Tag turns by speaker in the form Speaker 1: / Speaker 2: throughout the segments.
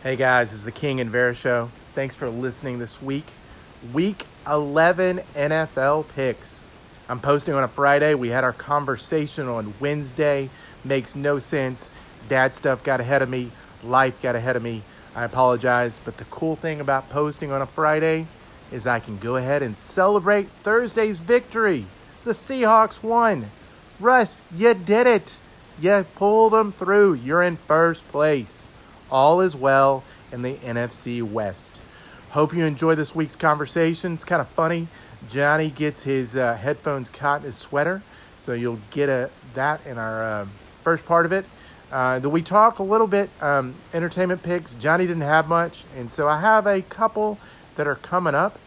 Speaker 1: Hey guys, it's the King and Vera Show. Thanks for listening this week. Week 11 NFL picks. I'm posting on a Friday. We had our conversation on Wednesday. Makes no sense. Dad stuff got ahead of me. Life got ahead of me. I apologize. But the cool thing about posting on a Friday is I can go ahead and celebrate Thursday's victory. The Seahawks won. Russ, you did it. You pulled them through. You're in first place. All is well in the NFC West. Hope you enjoy this week's conversation. It's kind of funny. Johnny gets his uh, headphones caught in his sweater, so you'll get a, that in our uh, first part of it. Uh, we talk a little bit um, entertainment picks. Johnny didn't have much, and so I have a couple that are coming up.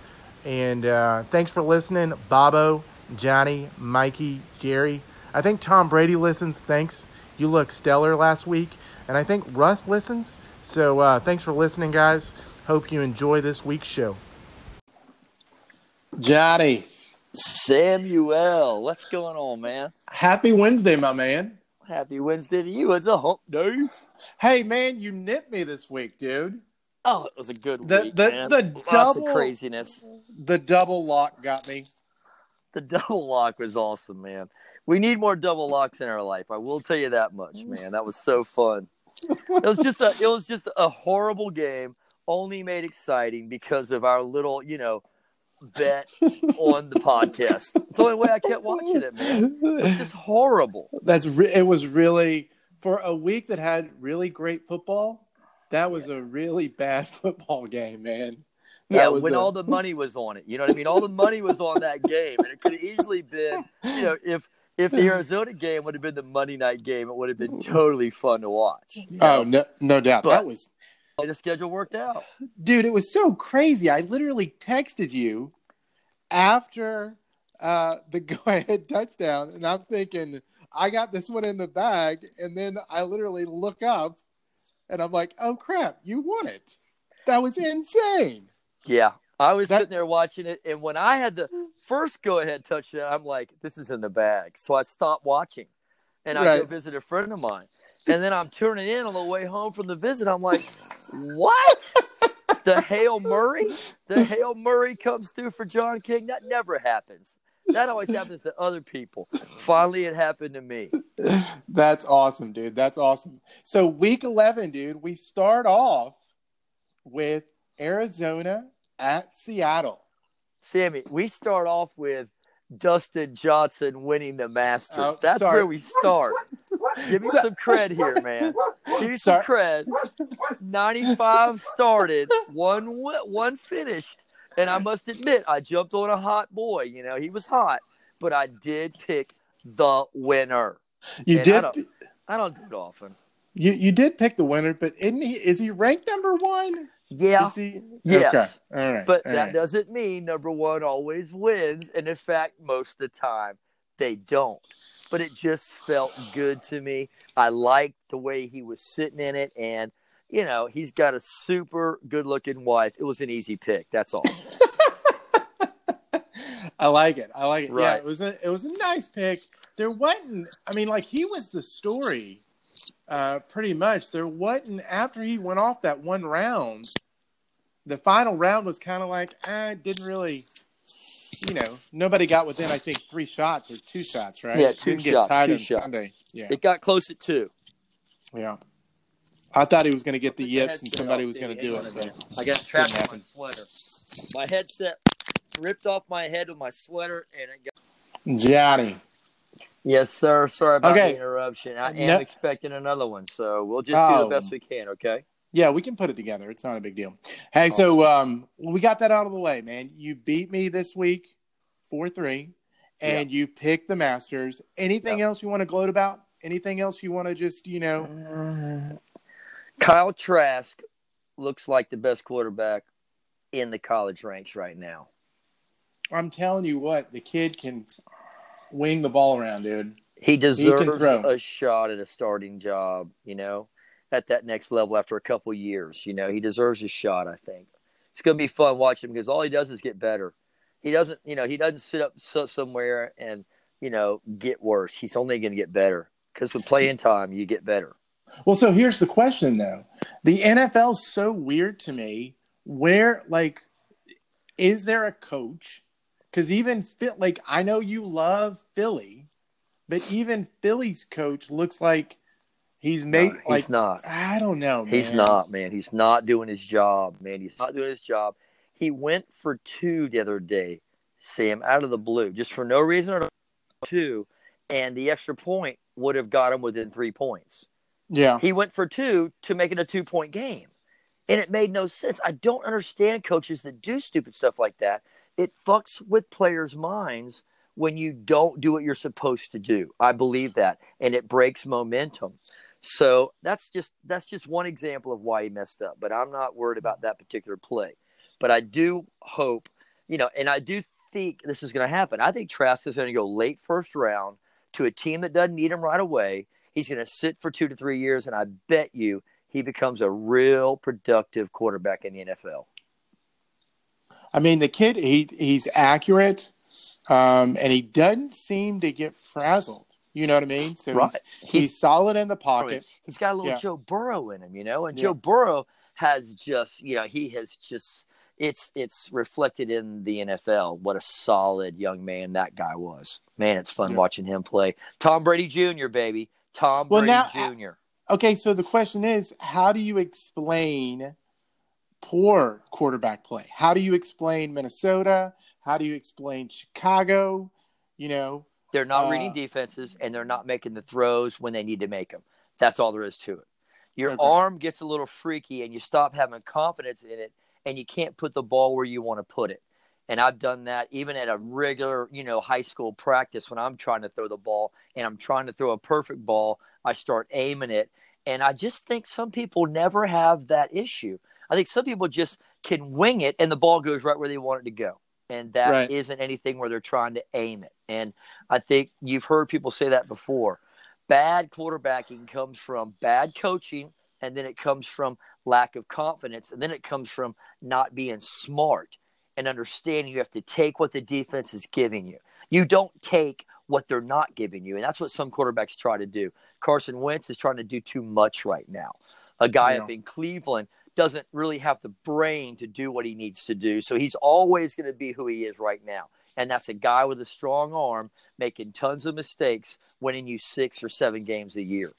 Speaker 1: And uh, thanks for listening, Bobo, Johnny, Mikey, Jerry. I think Tom Brady listens. Thanks. You look stellar last week. And I think Russ listens. So uh, thanks for listening, guys. Hope you enjoy this week's show. Johnny.
Speaker 2: Samuel, what's going on, man?
Speaker 1: Happy Wednesday, my man.
Speaker 2: Happy Wednesday to you. It's a hump day.
Speaker 1: Hey, man, you nipped me this week, dude.
Speaker 2: Oh, it was a good
Speaker 1: the,
Speaker 2: week,
Speaker 1: the,
Speaker 2: man.
Speaker 1: The
Speaker 2: Lots
Speaker 1: double,
Speaker 2: of craziness.
Speaker 1: The double lock got me.
Speaker 2: The double lock was awesome, man. We need more double locks in our life. I will tell you that much, man. That was so fun. It was just a it was just a horrible game, only made exciting because of our little, you know, bet on the podcast. It's the only way I kept watching it, man. It's just horrible.
Speaker 1: That's re- it was really for a week that had really great football. That was yeah. a really bad football game, man. That
Speaker 2: yeah, when a... all the money was on it. You know what I mean? All the money was on that game, and it could have easily been, you know, if if the Arizona game would have been the Monday night game, it would have been totally fun to watch.
Speaker 1: You know? Oh, no, no doubt. But that was
Speaker 2: the schedule worked out.
Speaker 1: Dude, it was so crazy. I literally texted you after uh, the go ahead touchdown, and I'm thinking, I got this one in the bag. And then I literally look up and I'm like, oh crap, you won it. That was insane.
Speaker 2: Yeah. I was that... sitting there watching it, and when I had the first go ahead touchdown, I'm like, this is in the bag. So I stopped watching and I go visit a friend of mine. And then I'm turning in on the way home from the visit. I'm like, what? the Hail Murray? The Hail Murray comes through for John King? That never happens. That always happens to other people. Finally, it happened to me.
Speaker 1: That's awesome, dude. That's awesome. So, week 11, dude, we start off with Arizona at Seattle.
Speaker 2: Sammy, we start off with Dustin Johnson winning the Masters. Oh, That's sorry. where we start. Give me some cred here, man. Give me some cred. 95 started, one one finished, and I must admit, I jumped on a hot boy. You know, he was hot, but I did pick the winner.
Speaker 1: You and did. I
Speaker 2: don't, I don't do it often.
Speaker 1: You you did pick the winner, but isn't he? Is he ranked number one?
Speaker 2: Yeah. Yes.
Speaker 1: Okay. All right.
Speaker 2: But
Speaker 1: All
Speaker 2: that
Speaker 1: right.
Speaker 2: doesn't mean number one always wins. And in fact, most of the time they don't. But it just felt good to me. I liked the way he was sitting in it. And, you know, he's got a super good looking wife. It was an easy pick. That's all.
Speaker 1: I like it. I like it.
Speaker 2: Right.
Speaker 1: Yeah, it was a it was a nice pick. There wasn't I mean, like he was the story uh, pretty much. There wasn't after he went off that one round. The final round was kind of like, eh, didn't really, you know, nobody got within. I think three shots or two shots, right?
Speaker 2: Yeah, 2
Speaker 1: didn't
Speaker 2: shots.
Speaker 1: get tied
Speaker 2: two
Speaker 1: on
Speaker 2: shots.
Speaker 1: Sunday. Yeah,
Speaker 2: it got close at two.
Speaker 1: Yeah, I thought he was going to get the yips and somebody was going to do it. But
Speaker 2: I got trapped in my sweater. My headset ripped off my head with my sweater, and it got.
Speaker 1: Johnny.
Speaker 2: Yes, sir. Sorry about
Speaker 1: Okay.
Speaker 2: the interruption. I am
Speaker 1: No-
Speaker 2: expecting another one, so we'll just do
Speaker 1: Oh.
Speaker 2: the best we can. Okay.
Speaker 1: Yeah, we can put it together. It's not a big deal. Hey, so um, we got that out of the way, man. You beat me this week, four three, and you picked the Masters. Anything else you want to gloat about? Anything else you want to just you know?
Speaker 2: Kyle Trask looks like the best quarterback in the college ranks right now.
Speaker 1: I'm telling you what, the kid can wing the ball around, dude.
Speaker 2: He deserves
Speaker 1: throw.
Speaker 2: a shot at a starting job, you know, at that next level after a couple years. You know, he deserves a shot, I think. It's going to be fun watching him because all he does is get better. He doesn't, you know, he doesn't sit up so- somewhere and, you know, get worse. He's only going to get better because with playing time, you get better.
Speaker 1: Well, so here's the question though: The NFL's so weird to me. Where like is there a coach? Because even fit like I know you love Philly, but even Philly's coach looks like he's made. No,
Speaker 2: he's like,
Speaker 1: not. I don't know.
Speaker 2: Man. He's not, man. He's not doing his job, man. He's not doing his job. He went for two the other day, Sam, out of the blue, just for no reason at all. Two, and the extra point would have got him within three points.
Speaker 1: Yeah.
Speaker 2: He went for two to make it a two point game. And it made no sense. I don't understand coaches that do stupid stuff like that. It fucks with players' minds when you don't do what you're supposed to do. I believe that. And it breaks momentum. So that's just that's just one example of why he messed up. But I'm not worried about that particular play. But I do hope, you know, and I do think this is going to happen. I think Trask is going to go late first round to a team that doesn't need him right away. He's going to sit for two to three years, and I bet you he becomes a real productive quarterback in the NFL.
Speaker 1: I mean, the kid he he's accurate, um, and he doesn't seem to get frazzled. You know what I mean? So right. he's, he's, he's solid in the pocket.
Speaker 2: He's got a little yeah. Joe Burrow in him, you know, and yeah. Joe Burrow has just, you know, he has just it's it's reflected in the NFL. What a solid young man that guy was. Man, it's fun yeah. watching him play. Tom Brady Jr. Baby, Tom well, Brady now, Jr.
Speaker 1: Okay, so the question is, how do you explain poor quarterback play? How do you explain Minnesota? How do you explain Chicago? You know,
Speaker 2: they're not uh, reading defenses and they're not making the throws when they need to make them. That's all there is to it. Your okay. arm gets a little freaky and you stop having confidence in it and you can't put the ball where you want to put it. And I've done that even at a regular, you know, high school practice when I'm trying to throw the ball and I'm trying to throw a perfect ball. I start aiming it. And I just think some people never have that issue. I think some people just can wing it and the ball goes right where they want it to go. And that right. not anything where they're trying to aim it. And I think you've heard people say that before. Bad quarterbacking comes from bad coaching, and then it comes from lack of confidence, and then it comes from not being smart and understanding you have to take what the defense is giving you. You don't take what they're not giving you. And that's what some quarterbacks try to do. Carson Wentz is trying to do too much right now. A guy yeah. up in Cleveland doesn't really have the brain to do what he needs to do. So he's always going to be who he is right now. And that's a guy with a strong arm making tons of mistakes, winning you six or seven games a year.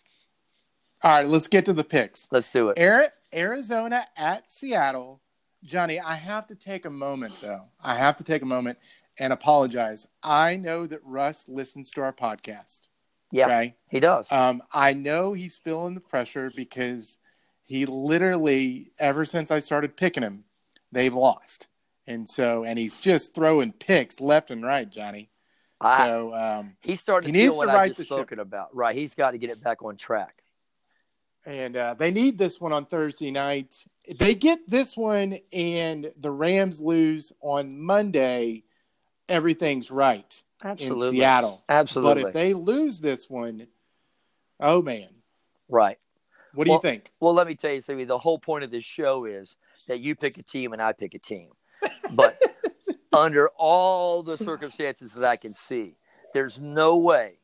Speaker 1: All right, let's get to the picks.
Speaker 2: Let's do it.
Speaker 1: Arizona at Seattle. Johnny, I have to take a moment though. I have to take a moment and apologize. I know that Russ listens to our podcast.
Speaker 2: Yeah, okay? he does.
Speaker 1: Um, I know he's feeling the pressure because he literally, ever since I started picking him, they've lost, and so and he's just throwing picks left and right, Johnny. I, so um,
Speaker 2: he's starting he to feel what I just spoken about. Right, he's got to get it back on track
Speaker 1: and uh, they need this one on Thursday night. they get this one and the Rams lose on Monday, everything's right
Speaker 2: Absolutely.
Speaker 1: in Seattle.
Speaker 2: Absolutely.
Speaker 1: But if they lose this one, oh man.
Speaker 2: Right.
Speaker 1: What do
Speaker 2: well,
Speaker 1: you think?
Speaker 2: Well, let me tell you, Sammy, the whole point of this show is that you pick a team and I pick a team. But under all the circumstances that I can see, there's no way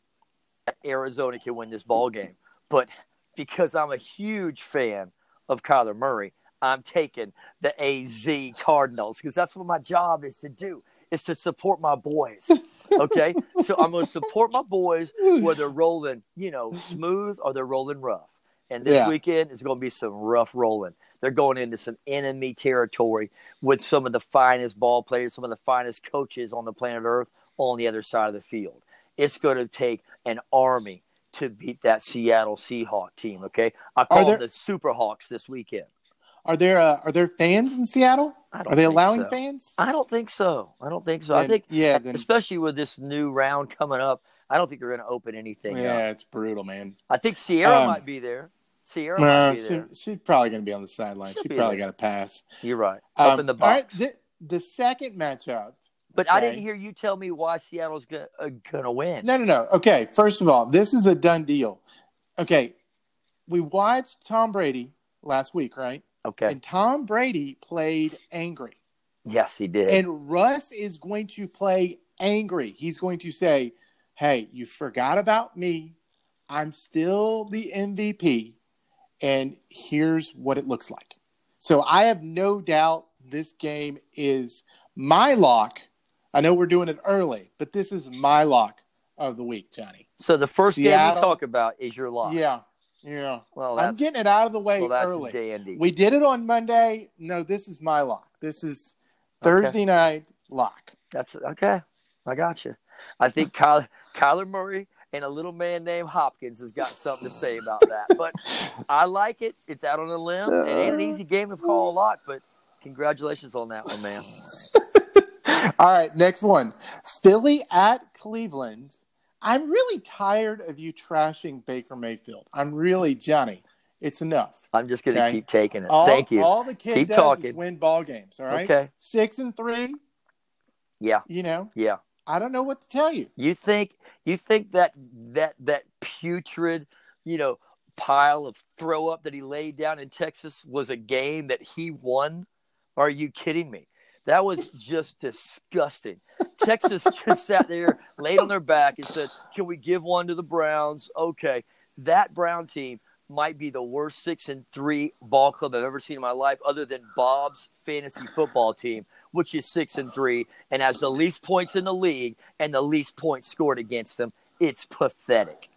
Speaker 2: that Arizona can win this ball game. But because I'm a huge fan of Kyler Murray, I'm taking the AZ Cardinals because that's what my job is to do is to support my boys. Okay, so I'm going to support my boys whether they're rolling, you know, smooth or they're rolling rough. And this yeah. weekend is going to be some rough rolling. They're going into some enemy territory with some of the finest ball players, some of the finest coaches on the planet Earth on the other side of the field. It's going to take an army to beat that Seattle Seahawk team. Okay, I call there, them the Superhawks this weekend.
Speaker 1: Are there uh, are there fans in Seattle? Are they allowing
Speaker 2: so.
Speaker 1: fans?
Speaker 2: I don't think so. I don't think so. I think yeah, then, especially with this new round coming up, I don't think they're going to open anything.
Speaker 1: Yeah,
Speaker 2: up.
Speaker 1: it's brutal, man.
Speaker 2: I think Ciara um, might be there. Ciara might be there.
Speaker 1: She, she's probably going to be on the sideline. She probably got to pass.
Speaker 2: You're right. Um, in the box.
Speaker 1: the, the second matchup
Speaker 2: but okay. I didn't hear you tell me why Seattle's going uh, to win.
Speaker 1: No, no, no. Okay, first of all, this is a done deal. Okay, we watched Tom Brady last week, right?
Speaker 2: Okay.
Speaker 1: And Tom Brady played angry.
Speaker 2: Yes, he did.
Speaker 1: And Russ is going to play angry. He's going to say, "Hey, you forgot about me. I'm still the MVP, and here's what it looks like. So I have no doubt this game is my lock. I know we're doing it early, but this is my lock of the week, Johnny.
Speaker 2: So the first Seattle, game we talk about is your lock.
Speaker 1: Yeah. Yeah. Well, I'm getting it out of the way
Speaker 2: well,
Speaker 1: early.
Speaker 2: Dandy.
Speaker 1: We did it on Monday. No, this is my lock. This is Thursday okay. night lock.
Speaker 2: That's okay. I got you. I think Kyler, Kyler Murray and a little man named Hopkins has got something to say about that. But I like it. It's out on a limb. It ain't an easy game to call a lot, but congratulations on that one, man.
Speaker 1: All right, next one. Philly at Cleveland. I'm really tired of you trashing Baker Mayfield. I'm really Johnny. It's enough.
Speaker 2: I'm just going to okay? keep taking it. All, Thank you.
Speaker 1: All the kid
Speaker 2: keep
Speaker 1: does
Speaker 2: talking.
Speaker 1: is win ball games. All right.
Speaker 2: Okay.
Speaker 1: Six and three.
Speaker 2: Yeah.
Speaker 1: You know.
Speaker 2: Yeah.
Speaker 1: I don't know what to tell you.
Speaker 2: You think you think that that that putrid, you know, pile of throw up that he laid down in Texas was a game that he won? Are you kidding me? That was just disgusting. Texas just sat there, laid on their back, and said, "Can we give one to the Browns?" Okay, that Brown team might be the worst six and three ball club I've ever seen in my life, other than Bob's fantasy football team, which is six and three and has the least points in the league and the least points scored against them. It's pathetic.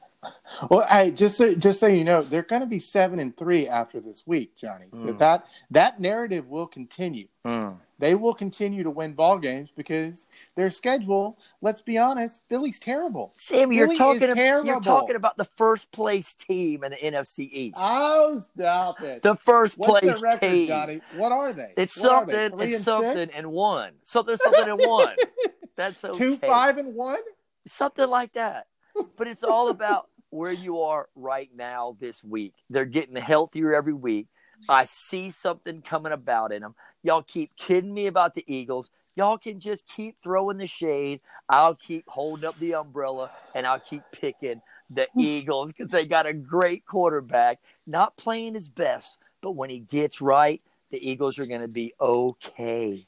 Speaker 1: Well, hey, just so just so you know, they're going to be seven and three after this week, Johnny. So mm. that that narrative will continue.
Speaker 2: Mm.
Speaker 1: They will continue to win ball games because their schedule. Let's be honest, Philly's terrible.
Speaker 2: Sam, you're talking about, you're talking about the first place team in the NFC East.
Speaker 1: Oh, stop it!
Speaker 2: The first
Speaker 1: What's
Speaker 2: place
Speaker 1: record,
Speaker 2: team.
Speaker 1: Johnny? What are they?
Speaker 2: It's
Speaker 1: what
Speaker 2: something.
Speaker 1: It's
Speaker 2: and something six? and one. Something something and one. That's okay.
Speaker 1: Two five and one.
Speaker 2: Something like that. But it's all about where you are right now this week. They're getting healthier every week. I see something coming about in them. Y'all keep kidding me about the Eagles. Y'all can just keep throwing the shade. I'll keep holding up the umbrella and I'll keep picking the Eagles because they got a great quarterback, not playing his best, but when he gets right, the Eagles are going to be okay.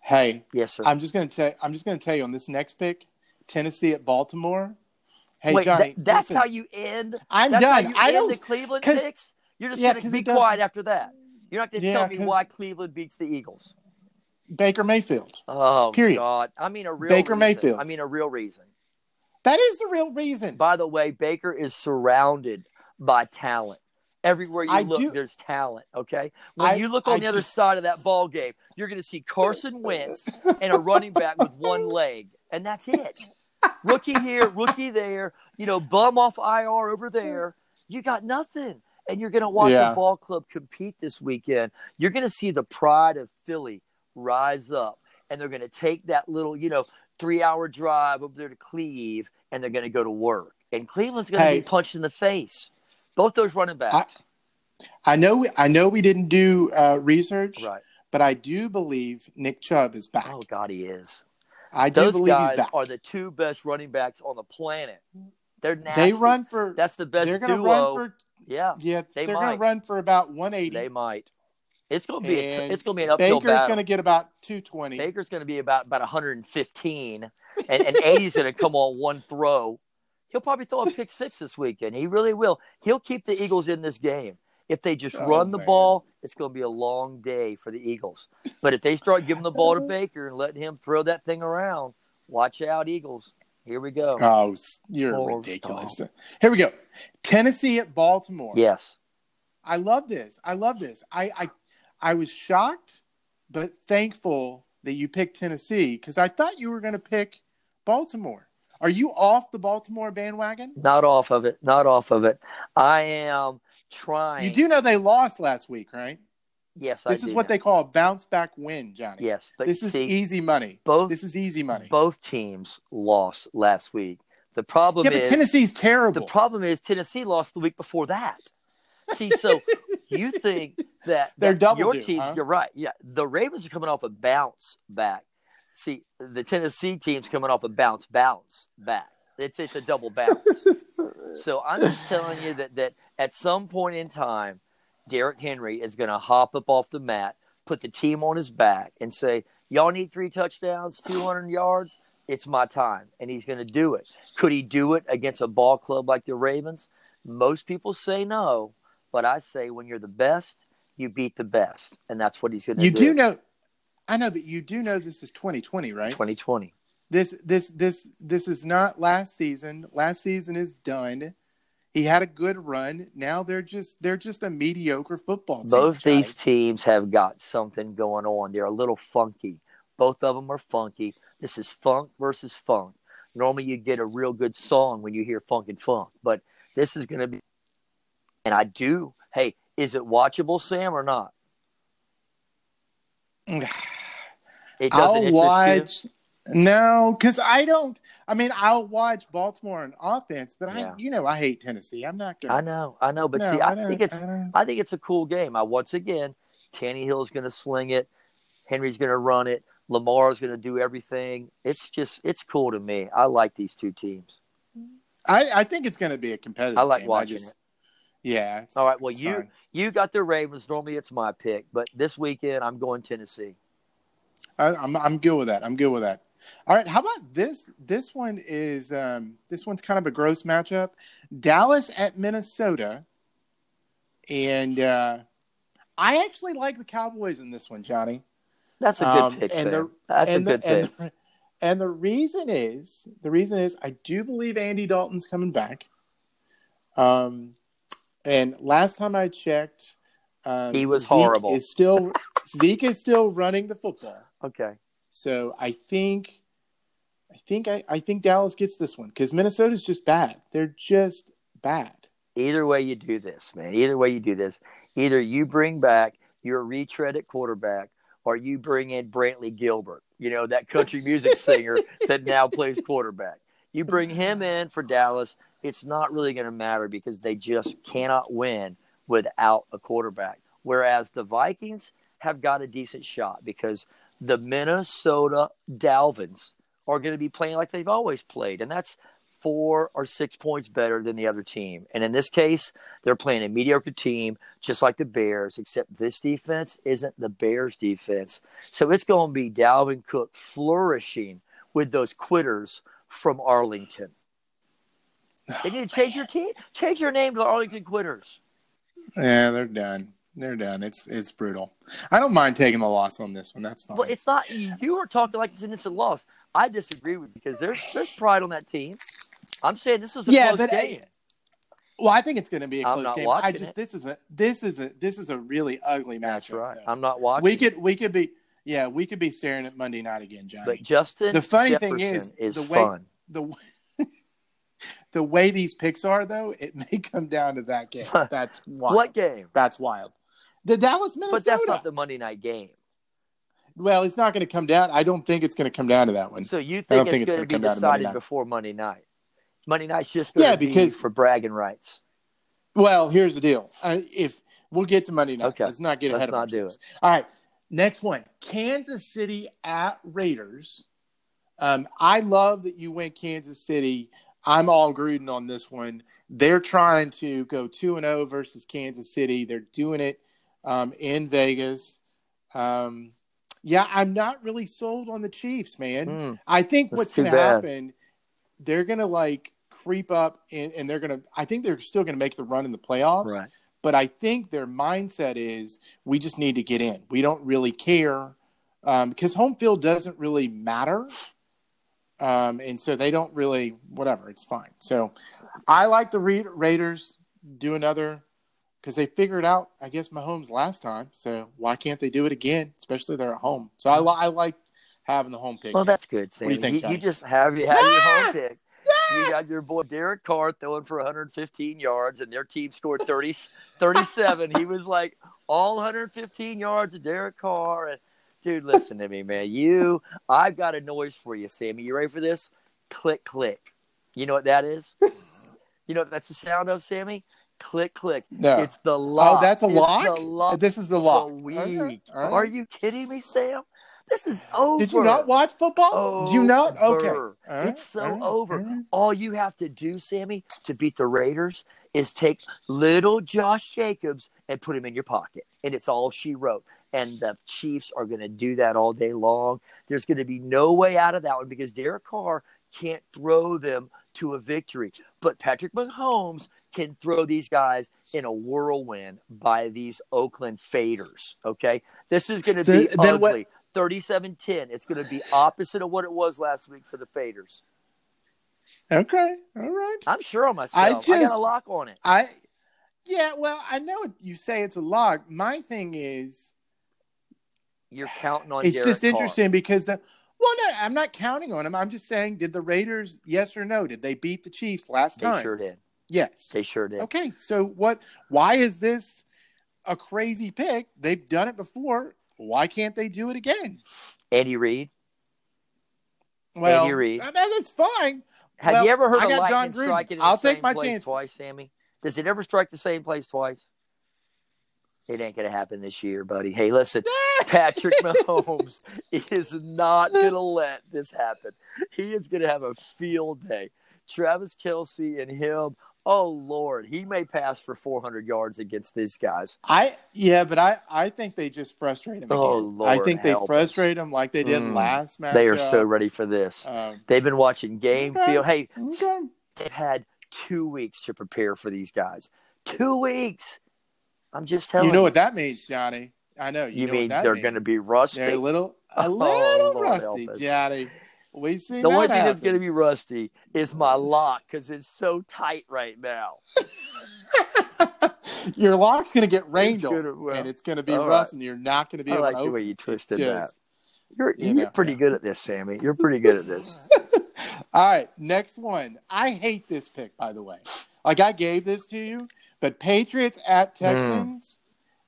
Speaker 1: Hey,
Speaker 2: yes, sir.
Speaker 1: I'm just going to tell. I'm just going to tell you on this next pick, Tennessee at Baltimore. Hey,
Speaker 2: Wait,
Speaker 1: Johnny,
Speaker 2: th- that's
Speaker 1: listen,
Speaker 2: how you end.
Speaker 1: I'm
Speaker 2: that's
Speaker 1: done.
Speaker 2: How you
Speaker 1: I
Speaker 2: end
Speaker 1: don't
Speaker 2: the Cleveland picks. You're just yeah, going to be quiet after that. You're not going to
Speaker 1: yeah,
Speaker 2: tell me why Cleveland beats the Eagles.
Speaker 1: Baker Mayfield.
Speaker 2: Oh,
Speaker 1: period.
Speaker 2: God. I mean a real
Speaker 1: Baker
Speaker 2: reason.
Speaker 1: Mayfield.
Speaker 2: I mean a real reason.
Speaker 1: That is the real reason.
Speaker 2: By the way, Baker is surrounded by talent. Everywhere you
Speaker 1: I
Speaker 2: look,
Speaker 1: do,
Speaker 2: there's talent. Okay, when
Speaker 1: I,
Speaker 2: you look on
Speaker 1: I
Speaker 2: the other side of that ball game, you're going to see Carson Wentz and a running back with one leg, and that's it. Rookie here, rookie there. You know, bum off IR over there. You got nothing, and you're going to watch
Speaker 1: Yeah.
Speaker 2: a ball club compete this weekend. You're going to see the pride of Philly rise up, and they're going to take that little, you know, three-hour drive over there to Cleve, and they're going to go to work. And Cleveland's going to
Speaker 1: Hey.
Speaker 2: be punched in the face. Both those running backs.
Speaker 1: I know. We, I know we didn't do uh, research,
Speaker 2: Right.
Speaker 1: but I do believe Nick Chubb is back.
Speaker 2: Oh God, he is.
Speaker 1: I do
Speaker 2: Those
Speaker 1: believe
Speaker 2: guys
Speaker 1: he's back.
Speaker 2: are the two best running backs on the planet. They're nasty.
Speaker 1: they run for.
Speaker 2: That's the best
Speaker 1: they're
Speaker 2: duo.
Speaker 1: run for.
Speaker 2: Yeah,
Speaker 1: Yeah,
Speaker 2: They
Speaker 1: are going to run for about 180.
Speaker 2: they might. It's going to be a, it's going to be an uphill
Speaker 1: Baker's going to get about 220.
Speaker 2: Baker's going to be about about 115, and and 80's going to come on one throw. He'll probably throw a pick six this weekend. He really will. He'll keep the Eagles in this game. If they just
Speaker 1: Oh,
Speaker 2: run the
Speaker 1: man.
Speaker 2: ball, it's going to be a long day for the Eagles. But if they start giving the ball to Baker and letting him throw that thing around, watch out, Eagles. Here we go.
Speaker 1: Oh, you're
Speaker 2: Oh,
Speaker 1: ridiculous. Here we go. Tennessee at Baltimore.
Speaker 2: Yes.
Speaker 1: I love this. I love this. I I, I was shocked, but thankful that you picked Tennessee because I thought you were going to pick Baltimore. Are you off the Baltimore bandwagon?
Speaker 2: Not off of it. Not off of it. I am trying.
Speaker 1: You do know they lost last week, right?
Speaker 2: Yes, I
Speaker 1: This is
Speaker 2: do
Speaker 1: what they call a bounce back win, Johnny.
Speaker 2: Yes, but
Speaker 1: This is
Speaker 2: see,
Speaker 1: easy money.
Speaker 2: both
Speaker 1: This is easy money.
Speaker 2: both teams lost last week. The problem
Speaker 1: yeah,
Speaker 2: is
Speaker 1: Tennessee's terrible.
Speaker 2: the problem is Tennessee lost the week before that. See, so you think that,
Speaker 1: They're
Speaker 2: that
Speaker 1: double
Speaker 2: your
Speaker 1: due,
Speaker 2: teams?
Speaker 1: huh?
Speaker 2: You're right. Yeah, the Ravens are coming off a bounce back. See, the Tennessee team's coming off a bounce bounce back. It's it's a double bounce. so I'm just telling you that that at some point in time, Derrick Henry is going to hop up off the mat, put the team on his back, and say, "Y'all need three touchdowns, 200 yards. It's my time," and he's going to do it. Could he do it against a ball club like the Ravens? Most people say no, But I say when you're the best, you beat the best, and that's what he's going to
Speaker 1: do.
Speaker 2: You
Speaker 1: do know, I know, but you do know this is 2020, right?
Speaker 2: 2020.
Speaker 1: This this this this is not last season. Last season is done. He had a good run. Now they're just they're just a mediocre football team.
Speaker 2: Both these teams have got something going on. They're a little funky. Both of them are funky. This is funk versus funk. Normally you get a real good song when you hear funk and funk, but this is going to be and I do. Hey, is it watchable, Sam, or not?
Speaker 1: It doesn't I'll watch. You? No, because I don't. I mean, I'll watch Baltimore on offense, but yeah. I, you know, I hate Tennessee. I'm not gonna.
Speaker 2: I know, I know, but no, see, I, I think it's, I, I, think it's a cool game. I once again, Tanny Tannehill's going to sling it, Henry's going to run it, Lamar's going to do everything. It's just, it's cool to me. I like these two teams.
Speaker 1: I, I think it's going to be a competitive. I
Speaker 2: like
Speaker 1: game.
Speaker 2: watching
Speaker 1: just,
Speaker 2: it.
Speaker 1: Yeah.
Speaker 2: All right. Well, you fun. you got the Ravens. Normally, it's my pick, but this weekend I'm going Tennessee.
Speaker 1: I, I'm I'm good with that. I'm good with that. All right, how about this? This one is um, this one's kind of a gross matchup. Dallas at Minnesota, and uh, I actually like the Cowboys in this one, Johnny.
Speaker 2: That's a good um, pick. And the, That's a good the, pick.
Speaker 1: And the, and the reason is the reason is I do believe Andy Dalton's coming back. Um, and last time I checked, um,
Speaker 2: he was Zeke horrible.
Speaker 1: Is still Zeke is still running the football.
Speaker 2: Okay.
Speaker 1: So I think, I think I, I think Dallas gets this one because Minnesota's just bad. They're just bad.
Speaker 2: Either way you do this, man. Either way you do this, either you bring back your retread at quarterback, or you bring in Brantley Gilbert. You know that country music singer that now plays quarterback. You bring him in for Dallas. It's not really going to matter because they just cannot win without a quarterback. Whereas the Vikings have got a decent shot because the Minnesota Dalvins are going to be playing like they've always played, and that's four or six points better than the other team. And in this case, they're playing a mediocre team, just like the Bears, except this defense isn't the Bears' defense. So it's going to be Dalvin Cook flourishing with those quitters from Arlington. They need to change your team, change your name to the Arlington Quitters.
Speaker 1: Yeah, they're done. They're done. It's it's brutal. I don't mind taking the loss on this one. That's fine.
Speaker 2: Well, it's not. You were talking like it's an instant loss. I disagree with because there's there's pride on that team. I'm saying this is a yeah, close uh, game. I,
Speaker 1: well, I think it's going to be a
Speaker 2: close
Speaker 1: game. I just it. this is a this is a this is a really ugly match.
Speaker 2: That's right.
Speaker 1: Though.
Speaker 2: I'm not watching.
Speaker 1: We could we could be yeah we could be staring at Monday night again, Johnny.
Speaker 2: But Justin,
Speaker 1: the funny
Speaker 2: Jefferson
Speaker 1: thing is,
Speaker 2: is
Speaker 1: the
Speaker 2: way,
Speaker 1: fun. The the way these picks are, though, it may come down to that game. That's wild.
Speaker 2: what game?
Speaker 1: That's wild. The Dallas Minnesota.
Speaker 2: But that's not the Monday night game.
Speaker 1: Well, it's not going to come down. I don't think it's going to come down to that one.
Speaker 2: So you think it's, think it's going to be decided before Monday night? Monday night's just
Speaker 1: yeah, because,
Speaker 2: be for bragging rights.
Speaker 1: Well, here's the deal. Uh, if we'll get to Monday night,
Speaker 2: okay.
Speaker 1: let's not get
Speaker 2: let's
Speaker 1: ahead
Speaker 2: not
Speaker 1: of
Speaker 2: ourselves.
Speaker 1: do it. All right, next one: Kansas City at Raiders. Um, I love that you went Kansas City. I'm all Gruden on this one. They're trying to go two and zero oh versus Kansas City. They're doing it um, in Vegas. Um, yeah, I'm not really sold on the Chiefs, man. Mm, I think what's going to happen, they're going to like creep up and, and they're going to, I think they're still going to make the run in the playoffs.
Speaker 2: Right.
Speaker 1: But I think their mindset is we just need to get in. We don't really care because um, home field doesn't really matter. Um, and so they don't really, whatever, it's fine. So I like the Ra- Raiders do another because they figured out, I guess, Mahomes last time. So why can't they do it again? Especially they're at home. So I, I like having the home pick.
Speaker 2: Well, that's good. Sam. What do you think? You, you just have you have yeah! your home pick. Yeah! You got your boy Derek Carr throwing for 115 yards, and their team scored 30, 37. he was like all 115 yards of Derek Carr, and dude, listen to me, man. You, I've got a noise for you, Sammy. You ready for this? Click, click. You know what that is? You know what that's the sound of, Sammy? click click.
Speaker 1: No.
Speaker 2: It's the oh, lock.
Speaker 1: Oh, that's a
Speaker 2: lock?
Speaker 1: lock? This is the lock.
Speaker 2: The week. Okay. Right. Are you kidding me, Sam? This is over.
Speaker 1: Did you not watch football?
Speaker 2: Over.
Speaker 1: Do you not? Okay.
Speaker 2: It's so over. All you have to do, Sammy, to beat the Raiders is take little Josh Jacobs and put him in your pocket. And it's all she wrote. And the Chiefs are going to do that all day long. There's going to be no way out of that one because Derek Carr can't throw them to a victory. But Patrick Mahomes can throw these guys in a whirlwind by these Oakland faders. Okay. This is going to so be ugly. 37 10. It's going to be opposite of what it was last week for the faders.
Speaker 1: Okay. All right.
Speaker 2: I'm sure on myself. I, just, I got a lock on it.
Speaker 1: I, yeah, well, I know you say it's a lock. My thing is,
Speaker 2: you're counting on.
Speaker 1: It's
Speaker 2: Derek
Speaker 1: just interesting because the well, no, I'm not counting on them. I'm just saying, did the Raiders, yes or no, did they beat the Chiefs last
Speaker 2: they
Speaker 1: time?
Speaker 2: They sure did.
Speaker 1: Yes,
Speaker 2: they sure did.
Speaker 1: Okay, so what? Why is this a crazy pick? They've done it before. Why can't they do it again?
Speaker 2: Andy Reid.
Speaker 1: Well, Andy Reid. that's fine.
Speaker 2: Have
Speaker 1: well,
Speaker 2: you ever heard I of lightning striking I'll take my chances. twice, Sammy? Does it ever strike the same place twice? It ain't gonna happen this year, buddy. Hey, listen, Patrick Mahomes is not gonna let this happen. He is gonna have a field day. Travis Kelce and him. Oh Lord, he may pass for 400 yards against these guys.
Speaker 1: I yeah, but I I think they just frustrate him. Again. Oh Lord, I think they frustrate us. him like they did mm, last match.
Speaker 2: They are so ready for this. Um, They've been watching game okay, feel. Hey, okay. they've had two weeks to prepare for these guys. Two weeks. I'm just telling
Speaker 1: you. know what that means, Johnny. I know.
Speaker 2: You,
Speaker 1: you
Speaker 2: know mean they're going to be rusty?
Speaker 1: They're a little, a oh, little oh, rusty, Johnny. We see
Speaker 2: the one
Speaker 1: thing
Speaker 2: that's going to be rusty is my lock because it's so tight right now.
Speaker 1: Your lock's going to get rained on, well, and it's going to be rust, right. and you're not going to be able to.
Speaker 2: I like the way you twisted just, that. You're you are pretty good at this, Sammy. You're pretty good at this.
Speaker 1: All right, next one. I hate this pick, by the way. Like I gave this to you, but Patriots at hmm. Texans. Mm.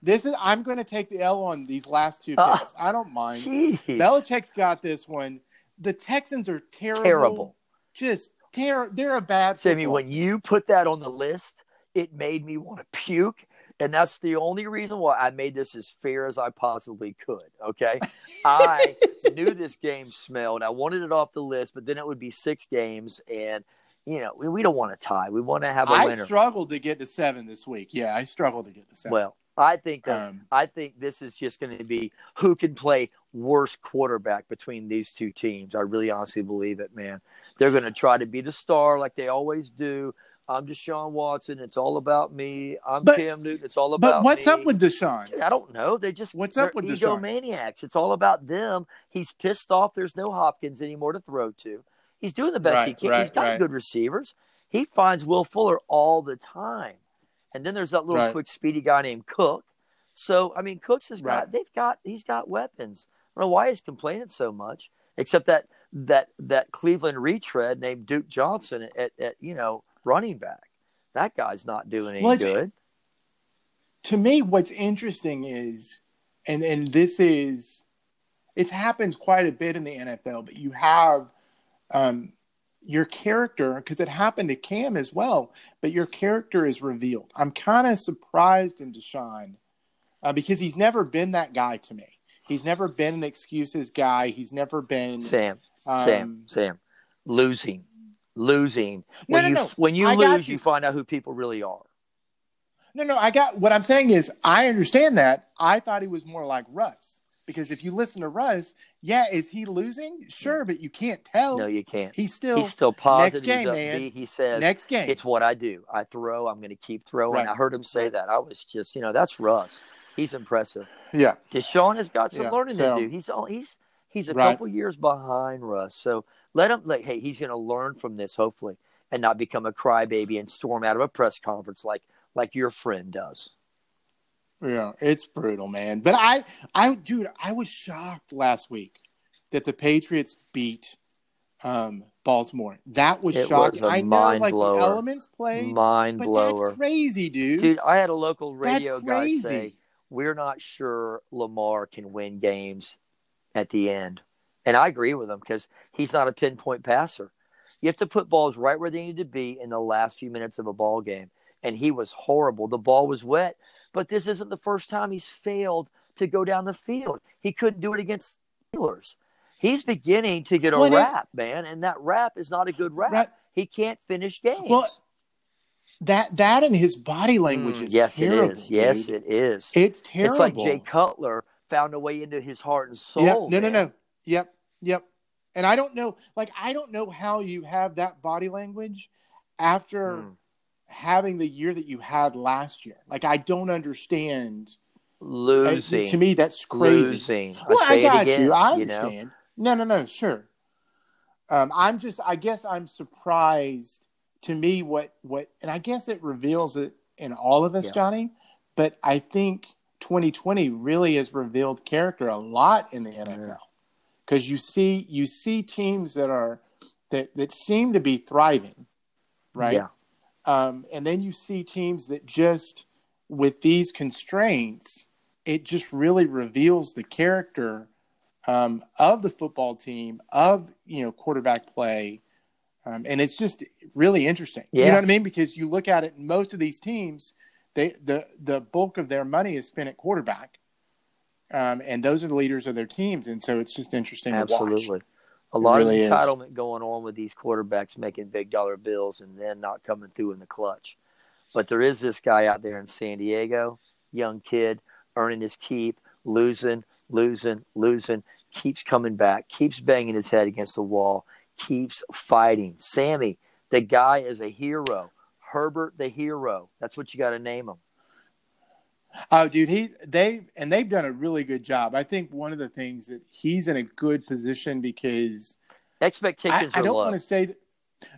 Speaker 1: This is I'm going to take the L on these last two ah, picks. Uh, I don't mind. Geez. Belichick's got this one. The Texans are terrible. Terrible. Just terrible. They're a bad. Team.
Speaker 2: Sammy, when you put that on the list, it made me want to puke. And that's the only reason why I made this as fair as I possibly could. Okay. I knew this game smelled. I wanted it off the list, but then it would be six games. And you know, we, we don't want to tie. We want to have a
Speaker 1: I
Speaker 2: winner.
Speaker 1: I struggled to get to seven this week. Yeah, I struggled to get to seven.
Speaker 2: Well, I think um, I think this is just going to be who can play worse quarterback between these two teams. I really honestly believe it, man. They're going to try to be the star like they always do. I'm Deshaun Watson. It's all about me. I'm but, Cam Newton. It's all about.
Speaker 1: But what's
Speaker 2: me.
Speaker 1: up with Deshaun?
Speaker 2: I don't know. They just
Speaker 1: what's up with
Speaker 2: egomaniacs. Deshaun? It's all about them. He's pissed off. There's no Hopkins anymore to throw to. He's doing the best right, he can. Right, He's got right. good receivers. He finds Will Fuller all the time. And then there's that little quick, speedy guy named Cook. So I mean, Cooks has got they've got he's got weapons. I don't know why he's complaining so much, except that that that Cleveland retread named Duke Johnson at, at you know running back. That guy's not doing any well, good.
Speaker 1: To me, what's interesting is, and and this is, it happens quite a bit in the NFL, but you have um, your character because it happened to Cam as well. But your character is revealed. I'm kind of surprised in Deshaun uh, because he's never been that guy to me. He's never been an excuses guy. He's never been
Speaker 2: Sam. Um, Sam. Sam. Losing, losing. When no, no, you no. when you I lose, you. you find out who people really are.
Speaker 1: No, no. I got what I'm saying is I understand that. I thought he was more like Russ because if you listen to Russ, yeah, is he losing? Sure, but you can't tell.
Speaker 2: No, you can't.
Speaker 1: He's still
Speaker 2: he's still positive. Next game, man. He says
Speaker 1: next game.
Speaker 2: It's what I do. I throw. I'm going to keep throwing. Right. I heard him say that. I was just, you know, that's Russ. He's impressive.
Speaker 1: Yeah.
Speaker 2: Deshaun has got some yeah. learning so, to do. He's all, he's he's a right. couple years behind Russ. So let him like hey, he's gonna learn from this hopefully and not become a crybaby and storm out of a press conference like like your friend does.
Speaker 1: Yeah, it's brutal, man. But I I dude, I was shocked last week that the Patriots beat um, Baltimore. That was
Speaker 2: it
Speaker 1: shocking.
Speaker 2: Was
Speaker 1: I
Speaker 2: know
Speaker 1: like
Speaker 2: blower.
Speaker 1: the elements play,
Speaker 2: mind
Speaker 1: but
Speaker 2: blower.
Speaker 1: That's crazy, dude.
Speaker 2: Dude, I had a local radio guy say we're not sure Lamar can win games at the end. And I agree with him because he's not a pinpoint passer. You have to put balls right where they need to be in the last few minutes of a ball game. And he was horrible. The ball was wet, but this isn't the first time he's failed to go down the field. He couldn't do it against Steelers. He's beginning to get a well, rap, man, and that rap is not a good rap. Right. He can't finish games.
Speaker 1: Well, that that and his body language mm, is
Speaker 2: yes,
Speaker 1: terrible,
Speaker 2: it is. Dude. Yes, it is.
Speaker 1: It's terrible.
Speaker 2: It's like Jay Cutler found a way into his heart and soul.
Speaker 1: Yep. No, man. no, no. Yep, yep. And I don't know, like, I don't know how you have that body language after mm. having the year that you had last year. Like, I don't understand.
Speaker 2: Losing.
Speaker 1: to me, that's crazy.
Speaker 2: Losing.
Speaker 1: Well, I got again, you. I understand. You know? No, no, no, sure. Um, I'm just, I guess I'm surprised to me what, what, and I guess it reveals it in all of us, yeah. Johnny, but I think 2020 really has revealed character a lot in the NFL because you see you see teams that are that that seem to be thriving, right?
Speaker 2: Yeah.
Speaker 1: Um, and then you see teams that just with these constraints, it just really reveals the character um, of the football team, of you know quarterback play, um, and it's just really interesting. Yeah. You know what I mean? Because you look at it, most of these teams, they the the bulk of their money is spent at quarterback, um, and those are the leaders of their teams, and so it's just interesting.
Speaker 2: Absolutely, a lot really of entitlement is. going on with these quarterbacks making big dollar bills and then not coming through in the clutch. But there is this guy out there in San Diego, young kid, earning his keep, losing, losing, losing, keeps coming back, keeps banging his head against the wall, keeps fighting. Sammy, the guy is a hero. Herbert, the hero. That's what you got to name him.
Speaker 1: Oh, dude, he they and they've done a really good job. I think one of the things that he's in a good position because
Speaker 2: expectations.
Speaker 1: I, I don't
Speaker 2: want
Speaker 1: to say that.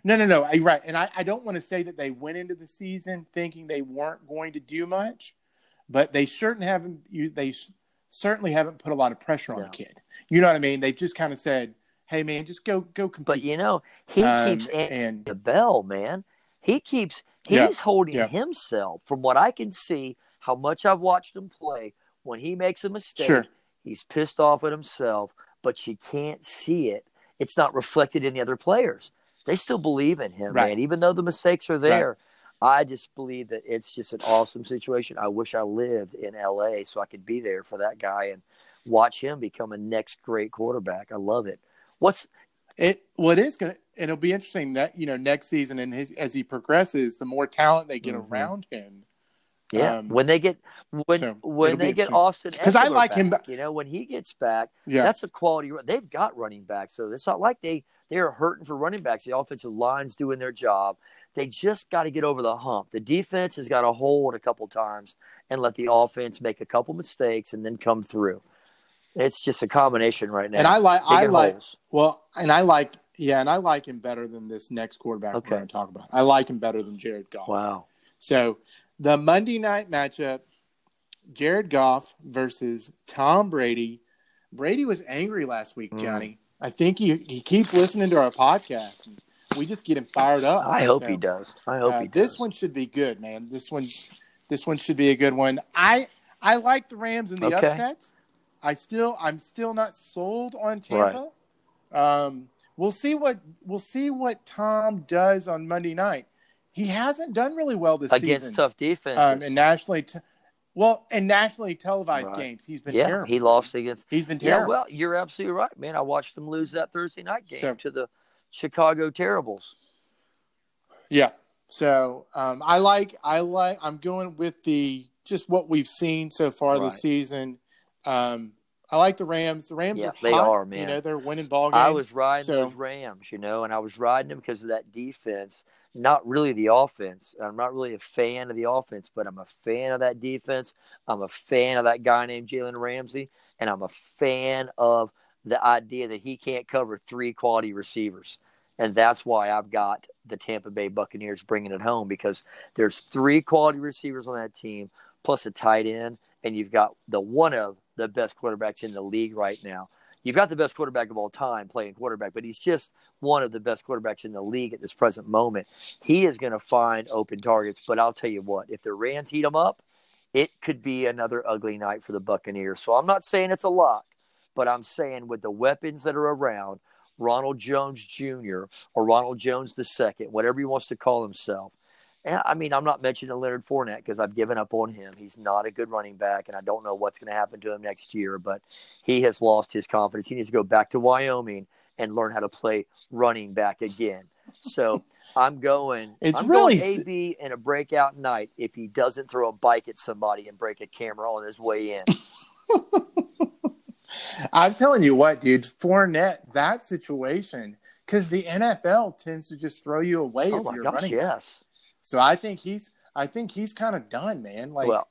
Speaker 1: No, no, no. I, right, and I, I don't want to say that they went into the season thinking they weren't going to do much, but they certainly haven't. You, they certainly haven't put a lot of pressure on the kid. You know what I mean? They've just kind of said, "Hey, man, just go, go compete."
Speaker 2: But you know, he um, keeps and the bell, man. He keeps he's yeah, holding yeah. himself. From what I can see, how much I've watched him play, when he makes a mistake, sure. he's pissed off at himself, but you can't see it. It's not reflected in the other players. They still believe in him, right. man, even though the mistakes are there. Right. I just believe that it's just an awesome situation. I wish I lived in LA so I could be there for that guy and watch him become a next great quarterback. I love it. What's
Speaker 1: it? What is going to? It'll be interesting that you know next season and his, as he progresses, the more talent they get mm-hmm. around him,
Speaker 2: yeah, um, when they get when so when they get Austin because I like back, him. You know, when he gets back, yeah. that's a quality. They've got running backs, so it's not like they they are hurting for running backs. The offensive line's doing their job. They just got to get over the hump. The defense has got to hold a couple times and let the offense make a couple mistakes and then come through. It's just a combination right now.
Speaker 1: And I like I like holes. well, and I like yeah, and I like him better than this next quarterback okay. we're going to talk about. I like him better than Jared Goff.
Speaker 2: Wow.
Speaker 1: So the Monday night matchup Jared Goff versus Tom Brady. Brady was angry last week, mm. Johnny. Mm. I think he, he keeps listening to our podcast. we just get him fired up.
Speaker 2: I hope so, he does. I hope uh, he
Speaker 1: does. This one should be good, man. This one this one should be a good one. I I like the Rams in the okay. upset. I still I'm still not sold on Tampa. Right. Um, we'll see what we'll see what Tom does on Monday night he hasn't done really well this season.
Speaker 2: against
Speaker 1: season.
Speaker 2: tough defense.
Speaker 1: Um, and nationally, t- well, and nationally televised right. games, he's been
Speaker 2: yeah,
Speaker 1: terrible.
Speaker 2: he lost against.
Speaker 1: He's been terrible.
Speaker 2: Yeah, well, you're absolutely right, man. I watched him lose that Thursday night game so, to the Chicago Terribles.
Speaker 1: Yeah. So um, I like I like I'm going with the just what we've seen so far right. this season. Um, I like the Rams. The Rams
Speaker 2: yeah,
Speaker 1: are hot.
Speaker 2: they are, man.
Speaker 1: You know, they're winning ball games.
Speaker 2: I was riding so. those Rams, you know, and I was riding them because of that defense not really the offense. I'm not really a fan of the offense, but I'm a fan of that defense. I'm a fan of that guy named Jalen Ramsey, and I'm a fan of the idea that he can't cover three quality receivers. And that's why I've got the Tampa Bay Buccaneers bringing it home because there's three quality receivers on that team, plus a tight end, and you've got the one of the best quarterbacks in the league right now you've got the best quarterback of all time playing quarterback, but he's just one of the best quarterbacks in the league at this present moment. He is going to find open targets, but I'll tell you what, if the Rams heat him up, it could be another ugly night for the Buccaneers. So I'm not saying it's a lock, but I'm saying with the weapons that are around, Ronald Jones Jr. or Ronald Jones II, whatever he wants to call himself, I mean, I'm not mentioning Leonard Fournette because I've given up on him. He's not a good running back, and I don't know what's going to happen to him next year. But he has lost his confidence. He needs to go back to Wyoming and learn how to play running back again. So I'm going.
Speaker 1: It's
Speaker 2: I'm
Speaker 1: really
Speaker 2: going AB in a breakout night if he doesn't throw a bike at somebody and break a camera on his way in.
Speaker 1: I'm telling you what, dude, Fournette, that situation, because the NFL tends to just throw you away
Speaker 2: oh
Speaker 1: if
Speaker 2: my
Speaker 1: you're
Speaker 2: gosh,
Speaker 1: running.
Speaker 2: yes.
Speaker 1: So I think he's, I think he's kind of done, man. Like,
Speaker 2: well,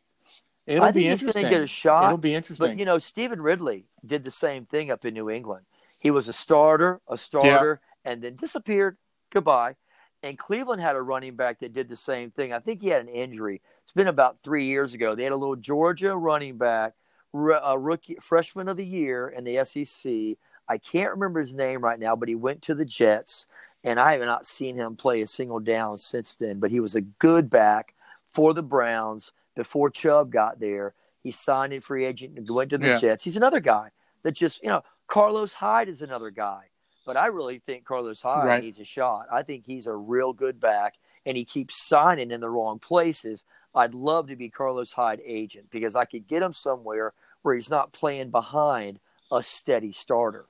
Speaker 1: it'll be
Speaker 2: he's
Speaker 1: interesting.
Speaker 2: to get a shot.
Speaker 1: It'll be interesting.
Speaker 2: But you know, Stevan Ridley did the same thing up in New England. He was a starter, a starter, and then disappeared. Goodbye. And Cleveland had a running back that did the same thing. I think he had an injury. It's been about three years ago. They had a little Georgia running back, a rookie freshman of the year in the SEC. I can't remember his name right now, but he went to the Jets, and I have not seen him play a single down since then. But he was a good back for the Browns before Chubb got there. He signed in free agent and went to the
Speaker 1: Yeah.
Speaker 2: Jets. He's another guy that just, you know, Carlos Hyde is another guy. But I really think Carlos Hyde
Speaker 1: Right.
Speaker 2: needs a shot. I think he's a real good back, and he keeps signing in the wrong places. I'd love to be Carlos Hyde agent because I could get him somewhere where he's not playing behind a steady starter.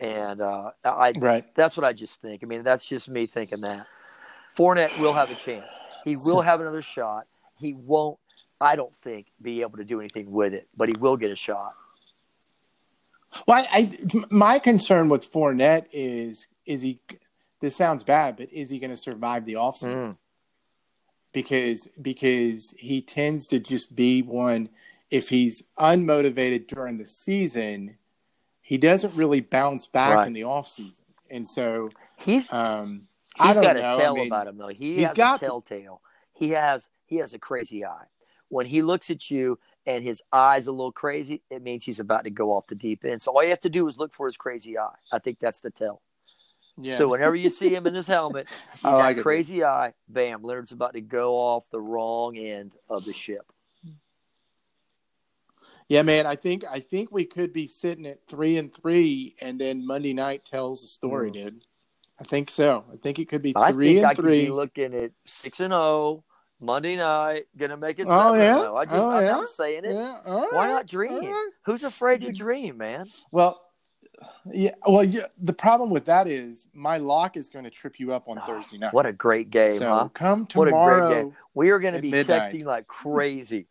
Speaker 2: And uh, I,
Speaker 1: right.
Speaker 2: that's what I just think. I mean, that's just me thinking that. Fournette will have a chance. He will have another shot. He won't, I don't think, be able to do anything with it, but he will get a shot.
Speaker 1: Well, I, I, my concern with Fournette is, is he, this sounds bad, but is he going to survive the offseason?
Speaker 2: Mm.
Speaker 1: Because, because he tends to just be one, if he's unmotivated during the season, he doesn't really bounce back
Speaker 2: Right.
Speaker 1: in the offseason. And so,
Speaker 2: He's
Speaker 1: um, I
Speaker 2: he's
Speaker 1: don't
Speaker 2: got a
Speaker 1: know. I
Speaker 2: tell
Speaker 1: mean,
Speaker 2: about him though. He
Speaker 1: he's
Speaker 2: has
Speaker 1: got
Speaker 2: a telltale. He has he has a crazy eye. When he looks at you and his eyes a little crazy, it means he's about to go off the deep end. So all you have to do is look for his crazy eye. I think that's the tell.
Speaker 1: Yeah.
Speaker 2: So whenever you see him in his helmet,
Speaker 1: I like it.
Speaker 2: crazy eye, bam, Leonard's about to go off the wrong end of the ship.
Speaker 1: Yeah, man. I think I think we could be sitting at three and three, and then Monday night tells the story,
Speaker 2: Mm.
Speaker 1: dude. I think so. I think it could be
Speaker 2: I
Speaker 1: three
Speaker 2: think
Speaker 1: and
Speaker 2: I could
Speaker 1: three.
Speaker 2: be looking at six and zero Monday night, gonna make it
Speaker 1: Oh,
Speaker 2: seven.
Speaker 1: yeah?
Speaker 2: oh. I just
Speaker 1: Oh,
Speaker 2: I'm
Speaker 1: yeah?
Speaker 2: saying it.
Speaker 1: yeah, all
Speaker 2: Why not dream?
Speaker 1: right.
Speaker 2: Who's afraid to dream, man?
Speaker 1: Well, yeah. Well, yeah, the problem with that is my lock is going to trip you up on Thursday night.
Speaker 2: What a great game,
Speaker 1: so
Speaker 2: huh?
Speaker 1: come
Speaker 2: What a great game. We are going to be
Speaker 1: midnight.
Speaker 2: texting like crazy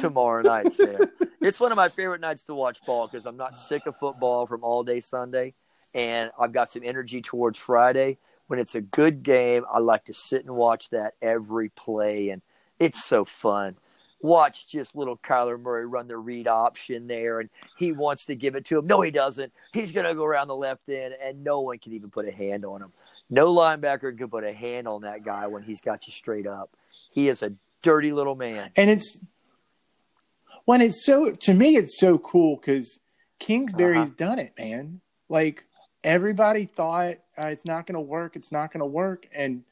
Speaker 2: tomorrow night, Sam. it's one of my favorite nights to watch ball because I'm not sick of football from all day Sunday, and I've got some energy towards Friday. When it's a good game, I like to sit and watch that every play, and it's so fun. Watch just little Kyler Murray run the read option there, and he wants to give it to him. No, he doesn't. He's going to go around the left end, and no one can even put a hand on him. No linebacker can put a hand on that guy when he's got you straight up. He is a dirty little man.
Speaker 1: and it's when it's so to me it's so cool because kingsbury's
Speaker 2: Uh-huh.
Speaker 1: done it man like everybody thought uh, it's not going to work it's not going to work and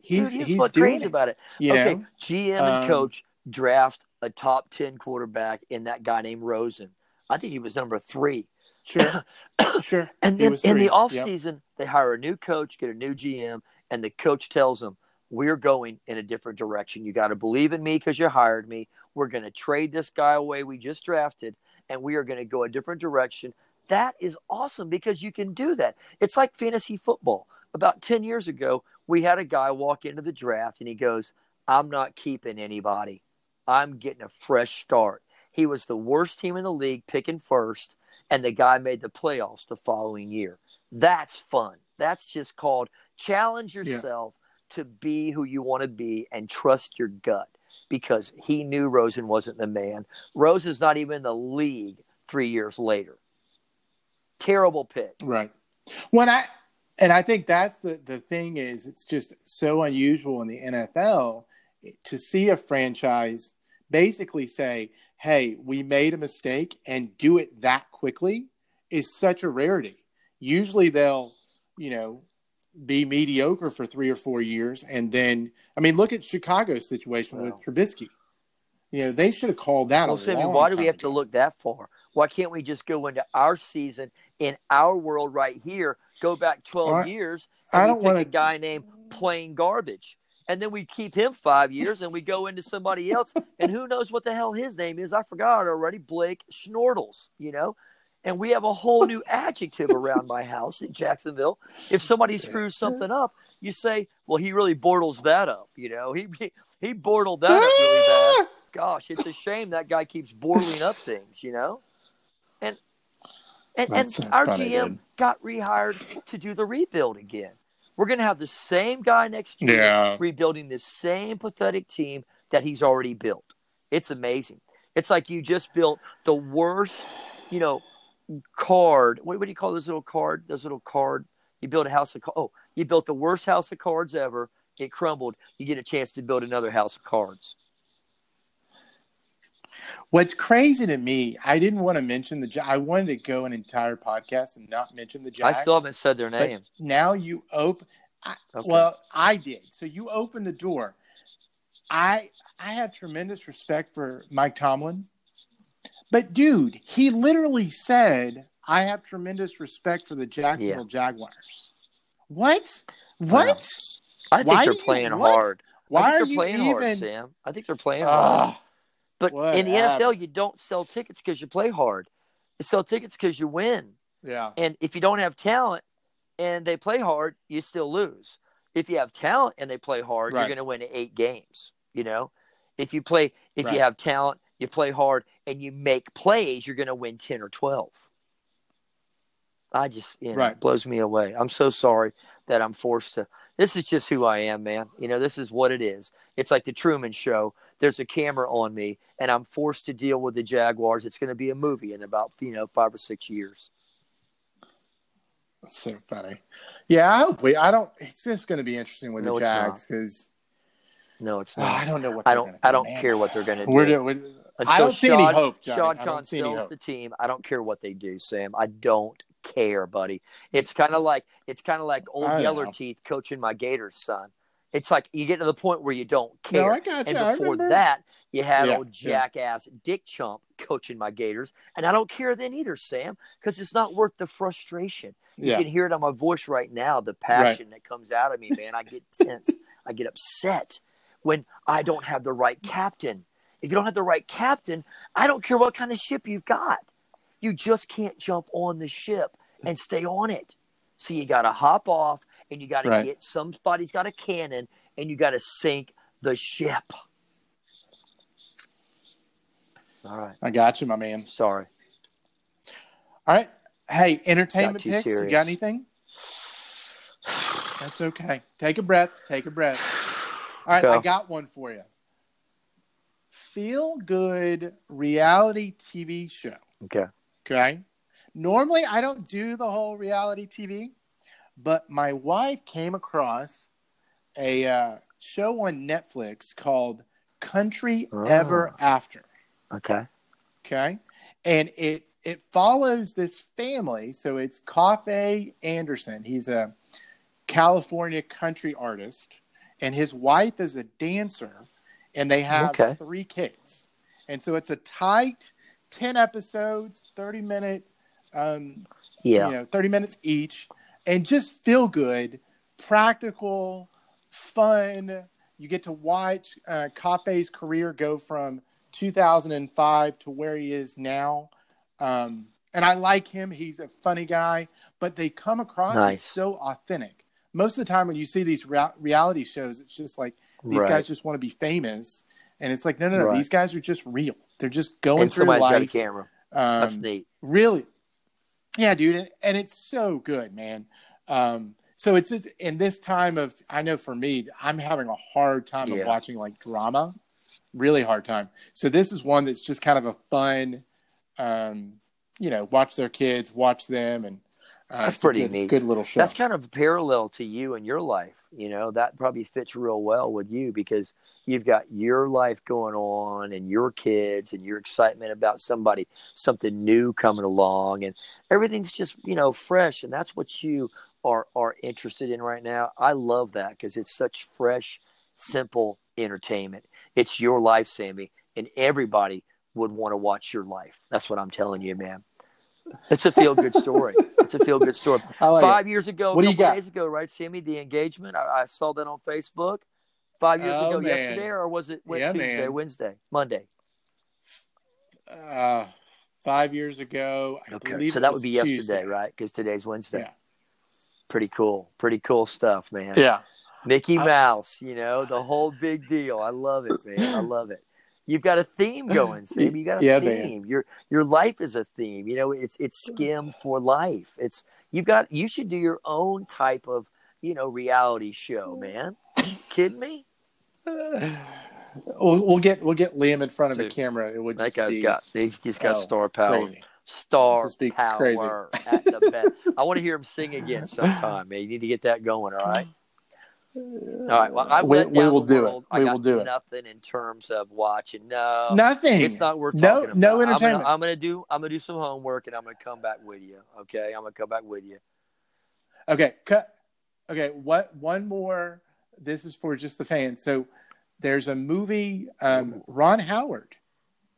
Speaker 1: he's
Speaker 2: Dude,
Speaker 1: he's doing
Speaker 2: crazy
Speaker 1: it,
Speaker 2: about it.
Speaker 1: you
Speaker 2: okay,
Speaker 1: know
Speaker 2: GM
Speaker 1: Um,
Speaker 2: and coach draft a top 10 quarterback in that guy named Rosen. I think he was number three.
Speaker 1: sure sure
Speaker 2: And then in the
Speaker 1: three.
Speaker 2: off
Speaker 1: Yep.
Speaker 2: season, they hire a new coach, get a new GM, and the coach tells them, We're going in a different direction. You got to believe in me because you hired me. We're going to trade this guy away we just drafted, and we are going to go a different direction. That is awesome because you can do that. It's like fantasy football. About 10 years ago, we had a guy walk into the draft and he goes, I'm not keeping anybody. I'm getting a fresh start. He was the worst team in the league, picking first, and the guy made the playoffs the following year. That's fun. That's just called challenge yourself to be who you want to be and trust your gut because he knew Rosen wasn't the man. Rosen's not even in the league three years later. Terrible pick.
Speaker 1: right when i and i think that's the the thing is it's just so unusual in the nfl to see a franchise basically say hey we made a mistake and do it that quickly is such a rarity usually they'll you know be mediocre for three or four years and then i mean look at chicago's situation with Trubisky. you know they should have called that
Speaker 2: Well,
Speaker 1: a
Speaker 2: Sammy, why do we have to look that far? Why can't we just go into our season in our world right here, go back 12
Speaker 1: Well,
Speaker 2: years,
Speaker 1: I don't wanna-
Speaker 2: a guy named Plain Garbage. And then we keep him five years and we go into somebody else. And who knows what the hell his name is? I forgot already. Blake Schnortles, you know? And we have a whole new adjective around my house in Jacksonville. If somebody screws something up, you say, well, he really bortles that up. You know, he, he, he bortled that up really bad gosh, it's a shame that guy keeps bortling up things, you know? And And, and our GM got rehired to do the rebuild again. We're going to have the same guy next year yeah. rebuilding the same pathetic team that he's already built. It's amazing. It's like you just built the worst, you know, card. What, what do you call those little card? Those little card. You build a house of cards. oh, you built the worst house of cards ever. It crumbled. You get a chance to build another house of cards.
Speaker 1: What's crazy to me, I didn't want to mention the. I wanted to go an entire podcast and not mention the Jags.
Speaker 2: I still haven't said their name.
Speaker 1: Now you open. Okay. Well, I did. So you open the door. I I have tremendous respect for Mike Tomlin, but dude, he literally said, "I have tremendous respect for the Jacksonville yeah. Jaguars." What? What?
Speaker 2: I think Why they're playing you, hard. Why are you playing even... hard, Sam? I think they're playing uh, hard. But in the NFL, you don't sell tickets because you play hard. You sell tickets because you win.
Speaker 1: Yeah.
Speaker 2: And if you don't have talent and they play hard, you still lose. If you have talent and they play hard, right. you're going to win eight games. You know, if you play, if right. you have talent, you play hard, and you make plays, you're going to win ten or twelve. I just, you know, right. blows me away. I'm so sorry that I'm forced to. This is just who I am, man. You know, this is what it is. It's like the Truman Show there's a camera on me and I'm forced to deal with the Jaguars. It's going to be a movie in about, you know, five or six years.
Speaker 1: That's so funny. Yeah, I hope we, I don't, it's just going to be interesting with no, the Jags because.
Speaker 2: No, it's not.
Speaker 1: Oh, I don't know what
Speaker 2: I don't. I don't man. care what they're going to do.
Speaker 1: We're, we're, I don't see any hope. Johnny.
Speaker 2: Shad Khan sells the team. I don't care what they do, Sam. I don't care, buddy. It's kind of like it's kind of like old Yeller Teeth coaching my Gators son. It's like you get to the point where you don't care.
Speaker 1: No, I got
Speaker 2: you. And before that, you had yeah, old jackass yeah. Dick Chump coaching my Gators, and I don't care then either, Sam, because it's not worth the frustration. You yeah. can hear it on my voice right now, the passion right. that comes out of me, man. I get tense, I get upset when I don't have the right captain. If you don't have the right captain, I don't care what kind of ship you've got. You just can't jump on the ship and stay on it. So you got to hop off and you got to right. get somebody's got a cannon and you got to sink the ship. All right. I
Speaker 1: got you, my man.
Speaker 2: Sorry.
Speaker 1: All right. Hey, entertainment picks. Serious. You got anything? That's okay. Take a breath. Take a breath. All right, Go. I got one for you. Feel good reality TV show.
Speaker 2: Okay.
Speaker 1: Okay. Normally, I don't do the whole reality TV. But my wife came across a uh, show on Netflix called Country oh. Ever After.
Speaker 2: Okay.
Speaker 1: Okay. And it it follows this family. So it's Coffey Anderson. He's a California country artist, and his wife is a dancer, and they have okay. three kids. And so it's a tight ten episodes, thirty minute, um, yeah, you know, thirty minutes each and just feel good, practical, fun. You get to watch uh, career go from 2005 to where he is now. Um, and I like him. He's a funny guy, but they come across nice. as so authentic. Most of the time, when you see these rea- reality shows, it's just like these right. guys just want to be famous, and it's like no, no, no. Right. These guys are just real. They're just going
Speaker 2: and
Speaker 1: through life.
Speaker 2: Got a camera. Um, That's neat.
Speaker 1: Really, yeah, dude, and it's so good, man. Um, so it's, it's in this time of I know for me, I'm having a hard time yeah. of watching like drama, really hard time. So this is one that's just kind of a fun, um, you know, watch their kids, watch them, and
Speaker 2: uh, that's pretty
Speaker 1: good,
Speaker 2: neat.
Speaker 1: Good little show.
Speaker 2: That's kind of parallel to you and your life. You know, that probably fits real well with you because you've got your life going on and your kids and your excitement about somebody, something new coming along, and everything's just you know fresh. And that's what you are are interested in right now. I love that because it's such fresh, simple entertainment. It's your life, Sammy, and everybody would want to watch your life. That's what I'm telling you, man. It's a feel good story. it's a feel good story. Like Five it. years ago, what do a couple days ago, right, Sammy? The engagement. I, I, saw that on Facebook. Five years oh, ago, man. yesterday, or was it yeah, Tuesday, man. Wednesday, Monday?
Speaker 1: Uh, five years ago. I
Speaker 2: okay, so that would be Tuesday. yesterday, right? Because today's Wednesday. Yeah. Pretty cool. Pretty cool stuff, man.
Speaker 1: Yeah.
Speaker 2: Mickey Mouse, you know, the whole big deal. I love it, man. I love it. You've got a theme going, Sam. You got a yeah, theme. Man. Your your life is a theme. You know, it's it's skim for life. It's you've got you should do your own type of you know reality show, man. kidding me?
Speaker 1: We'll, we'll, get we'll get Liam in front of Dude, a camera. It would
Speaker 2: that guy's
Speaker 1: be,
Speaker 2: got he's, he's got oh, star power. Crazy. Star power at the best. I want to hear him sing again sometime, man. You need to get that going. All right. All right. Well, I
Speaker 1: we, we will do it. We will do
Speaker 2: it. Nothing in terms of watching. No,
Speaker 1: nothing.
Speaker 2: It's not worth
Speaker 1: no,
Speaker 2: talking
Speaker 1: about. No entertainment.
Speaker 2: I'm gonna, I'm gonna do. I'm gonna do some homework, and I'm gonna come back with you. Okay. I'm gonna come back with you.
Speaker 1: Okay. Cut. Okay. What? One more. This is for just the fans. So, there's a movie. Um, Ron Howard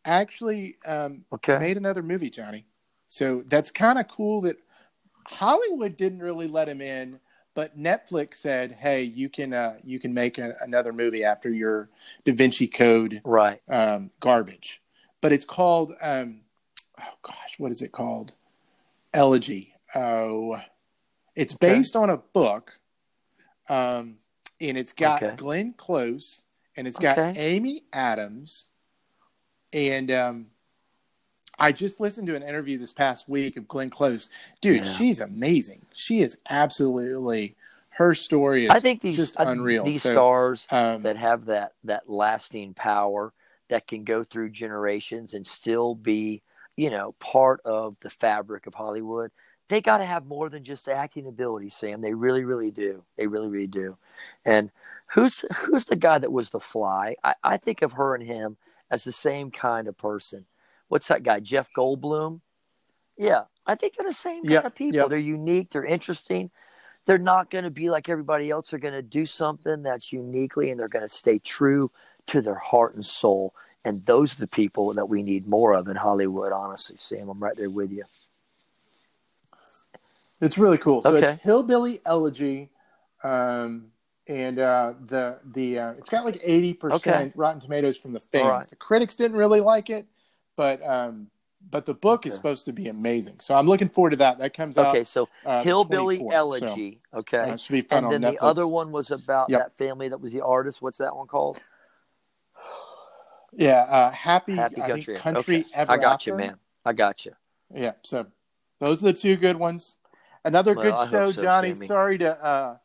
Speaker 1: actually um, okay. made another movie, Johnny. So that's kind of cool that Hollywood didn't really let him in but Netflix said, "Hey, you can uh, you can make a, another movie after your Da Vinci Code
Speaker 2: right
Speaker 1: um, garbage." But it's called um, oh gosh, what is it called? Elegy. Oh, it's okay. based on a book, um, and it's got okay. Glenn Close and it's got. Amy Adams, and um, I just listened to an interview this past week of Glenn Close. Dude, yeah. she's amazing. She is absolutely her story is I think these, just unreal.
Speaker 2: These
Speaker 1: so,
Speaker 2: stars um, that have that that lasting power that can go through generations and still be, you know, part of the fabric of Hollywood. They got to have more than just acting ability, Sam. They really, really do. They really, really do. And who's who's the guy that was the fly? I, I think of her and him as the same kind of person what's that guy, Jeff Goldblum? Yeah, I think they're the same kind yep, of people. Yep. They're unique. They're interesting. They're not going to be like everybody else. They're going to do something that's uniquely, and they're going to stay true to their heart and soul. And those are the people that we need more of in Hollywood. Honestly, Sam, I'm right there with you.
Speaker 1: It's really cool. So okay. it's Hillbilly Elegy, um, and uh, the the uh, it's got like eighty okay. percent Rotten Tomatoes from the fans. Right. The critics didn't really like it but um, but the book okay. is supposed to be amazing. So I'm looking forward to that. That comes
Speaker 2: out.
Speaker 1: Okay,
Speaker 2: so uh, Hillbilly Elegy. So, okay, uh,
Speaker 1: should be fun
Speaker 2: and then
Speaker 1: Netflix.
Speaker 2: the other one was about yep. that family that was the artist. What's that one called?
Speaker 1: Yeah, uh, Happy, Happy Country, country okay. Ever
Speaker 2: I got
Speaker 1: After.
Speaker 2: you, man. I got you.
Speaker 1: Yeah, so those are the two good ones. Another well, good show, so, Johnny. Sammy. Sorry to uh,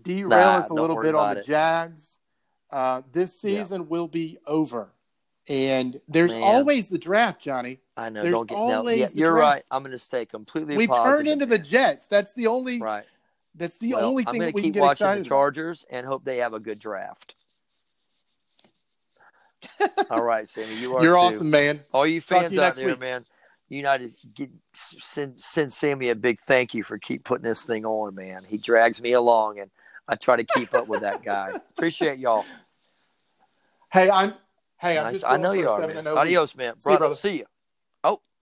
Speaker 1: derail nah, us a little bit on the it. Jags. Uh, this season yeah. will be over. And there's Man. always the draft, Johnny.
Speaker 2: I know.
Speaker 1: There's
Speaker 2: don't get,
Speaker 1: always
Speaker 2: no,
Speaker 1: yeah,
Speaker 2: you're
Speaker 1: draft.
Speaker 2: right. I'm going to stay completely.
Speaker 1: We turned into the Jets. That's the only.
Speaker 2: Right.
Speaker 1: That's the well, only thing that we
Speaker 2: keep
Speaker 1: can get
Speaker 2: watching
Speaker 1: excited
Speaker 2: the Chargers about. and hope they have a good draft. All right, Sammy, you are.
Speaker 1: You're
Speaker 2: too.
Speaker 1: awesome, man.
Speaker 2: All you fans you out there, week. man. United get, send send Sammy a big thank you for keep putting this thing on, man. He drags me along, and I try to keep up with that guy. Appreciate y'all.
Speaker 1: Hey, I'm Hey,
Speaker 2: nice.
Speaker 1: just
Speaker 2: I know you are. Man. Adios, man. Brother, see, you.